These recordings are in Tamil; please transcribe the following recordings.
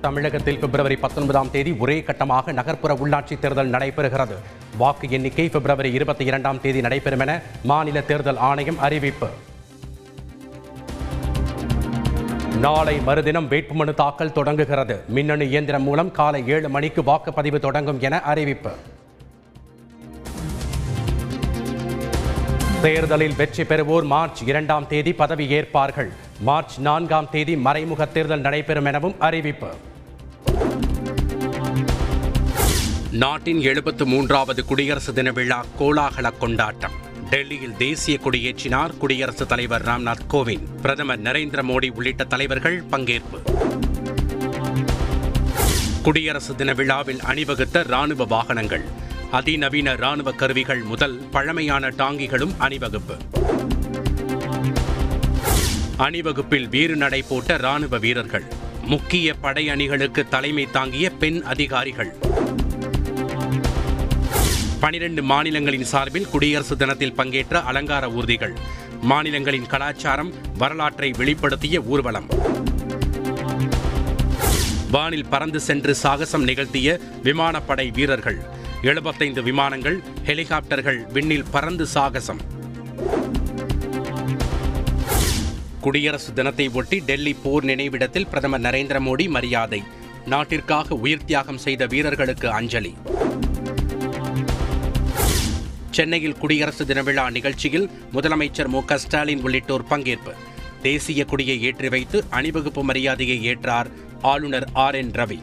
தமிழகத்தில் பிப்ரவரி பத்தொன்பதாம் தேதி ஒரே கட்டமாக நகர்ப்புற உள்ளாட்சி தேர்தல் நடைபெறுகிறது. வாக்கு எண்ணிக்கை பிப்ரவரி இருபத்தி இரண்டாம் தேதி நடைபெறும் என மாநில தேர்தல் ஆணையம் அறிவிப்பு. நாளை மறுதினம் வேட்புமனு தாக்கல் தொடங்குகிறது. மின்னணு இயந்திரம் மூலம் காலை ஏழு மணிக்கு வாக்குப்பதிவு தொடங்கும் என அறிவிப்பு. தேர்தலில் வெற்றி பெறுவோர் மார்ச் இரண்டாம் தேதி பதவி ஏற்பார்கள். மார்ச் நான்காம் தேதி மறைமுக தேர்தல் நடைபெறும் எனவும் அறிவிப்பு. நாட்டின் எழுபத்து மூன்றாவது குடியரசு தின விழா கோலாகல கொண்டாட்டம். டெல்லியில் தேசிய கொடியேற்றினார் குடியரசுத் தலைவர் ராம்நாத் கோவிந்த். பிரதமர் நரேந்திர மோடி உள்ளிட்ட தலைவர்கள் பங்கேற்பு. குடியரசு தின விழாவில் அணிவகுத்த ராணுவ வாகனங்கள். அதிநவீன ராணுவ கருவிகள் முதல் பழமையான டாங்கிகளும் அணிவகுப்பு. அணிவகுப்பில் வீறு நடை போட்ட ராணுவ வீரர்கள். முக்கிய படை அணிகளுக்கு தலைமை தாங்கிய பெண் அதிகாரிகள். பனிரெண்டு மாநிலங்களின் சார்பில் குடியரசு தினத்தில் பங்கேற்ற அலங்கார ஊர்திகள். மாநிலங்களின் கலாச்சாரம் வரலாற்றை வெளிப்படுத்திய ஊர்வலம். வானில் பறந்து சென்று சாகசம் நிகழ்த்திய விமானப்படை வீரர்கள். எழுபத்தைந்து விமானங்கள் ஹெலிகாப்டர்கள் விண்ணில் பறந்து சாகசம். குடியரசு தினத்தை ஒட்டி டெல்லி போர் நினைவிடத்தில் பிரதமர் நரேந்திர மோடி மரியாதை. நாட்டிற்காக உயிர் தியாகம் செய்த வீரர்களுக்கு அஞ்சலி. சென்னையில் குடியரசு தின விழா நிகழ்ச்சியில் முதலமைச்சர் மு க ஸ்டாலின் உள்ளிட்டோர் பங்கேற்பு. தேசிய கொடியை ஏற்றி வைத்து அணிவகுப்பு மரியாதையை ஏற்றார் ஆளுநர் ஆர் என் ரவி.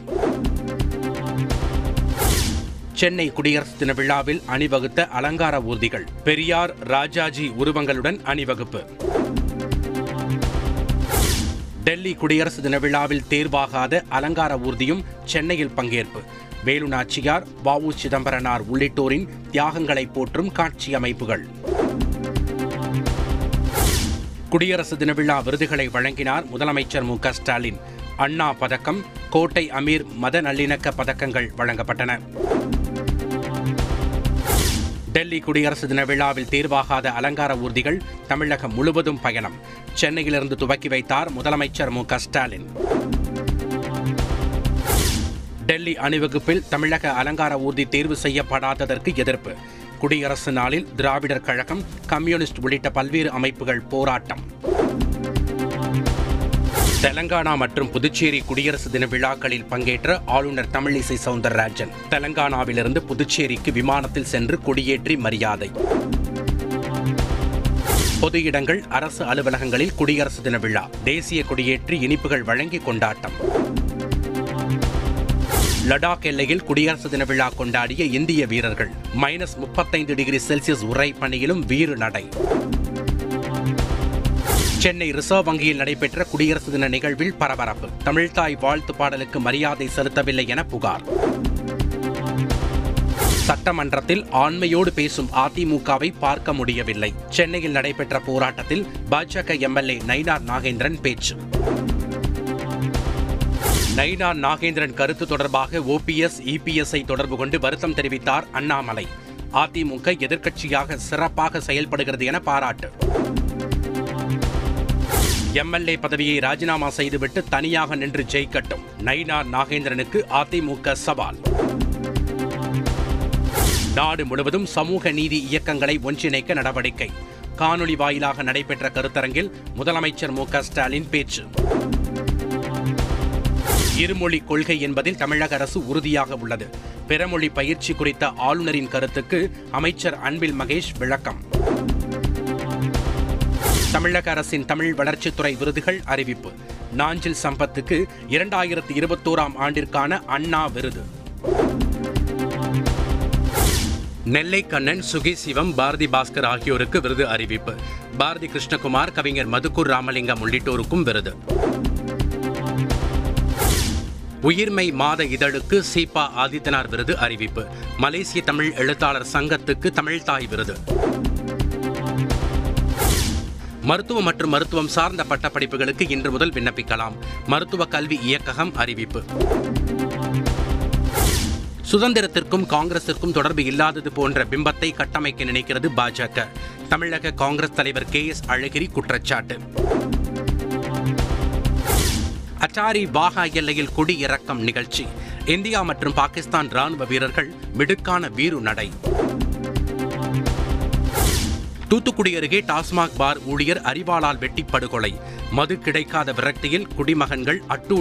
சென்னை குடியரசு தின விழாவில் அணிவகுத்த அலங்கார ஊர்திகள் பெரியார் ராஜாஜி உருவங்களுடன் அணிவகுப்பு. டெல்லி குடியரசு தின விழாவில் தேர்வாகாத அலங்கார ஊர்தியும் சென்னையில் பங்கேற்பு. வேலு நாச்சியார் வவு சிதம்பரனார் உள்ளிட்டோரின் தியாகங்களை போற்றும் காட்சி அமைப்புகள். குடியரசு தின விழா விருதுகளை வழங்கினார் முதலமைச்சர் மு. ஸ்டாலின். அண்ணா பதக்கம் கோட்டை அமீர் மத நல்லிணக்க பதக்கங்கள் வழங்கப்பட்டன. டெல்லி குடியரசு தின விழாவில் தேர்வாகாத அலங்கார ஊர்திகள் தமிழகம் முழுவதும் பயணம். சென்னையிலிருந்து துவக்கி வைத்தார் முதலமைச்சர் மு. ஸ்டாலின். டெல்லி அணிவகுப்பில் தமிழக அலங்கார ஊர்தி தேர்வு செய்யப்படாததற்கு எதிர்ப்பு. குடியரசு நாளில் திராவிடர் கழகம் கம்யூனிஸ்ட் உள்ளிட்ட பல்வேறு அமைப்புகள் போராட்டம். தெலங்கானா மற்றும் புதுச்சேரி குடியரசு தின விழாக்களில் பங்கேற்ற ஆளுநர் தமிழிசை சவுந்தரராஜன். தெலங்கானாவிலிருந்து புதுச்சேரிக்கு விமானத்தில் சென்று கொடியேற்றி மரியாதை. பொது இடங்கள் அரசு அலுவலகங்களில் குடியரசு தின விழா தேசிய கொடியேற்றி இனிப்புகள் வழங்கி கொண்டாட்டம். லடாக் எல்லையில் குடியரசு தின விழா கொண்டாடிய இந்திய வீரர்கள். மைனஸ் முப்பத்தைந்து டிகிரி செல்சியஸ் உரை பணியிலும் வீறு நடை. சென்னை ரிசர்வ் வங்கியில் நடைபெற்ற குடியரசு தின நிகழ்வில் பரபரப்பு. தமிழ்தாய் வாழ்த்து பாடலுக்கு மரியாதை செலுத்தவில்லை என புகார். சட்டமன்றத்தில் ஆண்மையோடு பேசும் அதிமுகவை பார்க்க முடியவில்லை. சென்னையில் நடைபெற்ற போராட்டத்தில் பாஜக எம்எல்ஏ நயினார் நாகேந்திரன் பேச்சு. நைனா நாகேந்திரன் கருத்து தொடர்பாக ஓபிஎஸ் இபிஎஸ்ஐ தொடர்பு கொண்டு வருத்தம் தெரிவித்தார் அண்ணாமலை. அதிமுக எதிர்க்கட்சியாக சிறப்பாக செயல்படுகிறது என பாராட்டு. எம்எல்ஏ பதவியை ராஜினாமா செய்துவிட்டு தனியாக நின்று ஜெயிக்கட்டும். நைனா நாகேந்திரனுக்கு அதிமுக சவால். நாடு முழுவதும் சமூக நீதி இயக்கங்களை ஒன்றிணைக்க நடவடிக்கை. காணொலி வாயிலாக நடைபெற்ற கருத்தரங்கில் முதலமைச்சர் மு க ஸ்டாலின் பேச்சு. இருமொழி கொள்கை என்பதில் தமிழக அரசு உறுதியாக உள்ளது. பிறமொழி பயிற்சி குறித்த ஆளுநரின் கருத்துக்கு அமைச்சர் அன்பில் மகேஷ் விளக்கம். தமிழக அரசின் தமிழ் வளர்ச்சித்துறை விருதுகள் அறிவிப்பு. நாஞ்சில் சம்பத்துக்கு இரண்டாயிரத்தி இருபத்தோராம் ஆண்டிற்கான அண்ணா விருது. நெல்லை கண்ணன் சுகி சிவம் பாரதி பாஸ்கர் ஆகியோருக்கு விருது அறிவிப்பு. பாரதி கிருஷ்ணகுமார் கவிஞர் மதுக்கூர் ராமலிங்கம் உள்ளிட்டோருக்கும் விருது. உயிர்மை மாத இதழுக்கு சீபா ஆதித்யநாத் விருது அறிவிப்பு. மலேசிய தமிழ் எழுத்தாளர் சங்கத்துக்கு தமிழ்தாய் விருது. மருத்துவம் மற்றும் மருத்துவம் சார்ந்த பட்டப்படிப்புகளுக்கு இன்று முதல் விண்ணப்பிக்கலாம். மருத்துவ கல்வி இயக்ககம் அறிவிப்பு. சுதந்திரத்திற்கும் காங்கிரசிற்கும் தொடர்பு இல்லாதது போன்ற பிம்பத்தை கட்டமைக்க நினைக்கிறது பாஜக தமிழக காங்கிரஸ் தலைவர் கே எஸ் அழகிரி குற்றச்சாட்டு. அட்டாரி வாகா எல்லையில் குடியிறக்கம் நிகழ்ச்சி. இந்தியா மற்றும் பாகிஸ்தான் ராணுவ வீரர்கள் மிடுக்கான வீறு நடை. தூத்துக்குடி அருகே டாஸ்மாக் பார் ஊழியர் அறிவாளால் வெட்டி படுகொலை. மது கிடைக்காத விரக்தியில் குடிமகன்கள் அட்டூர்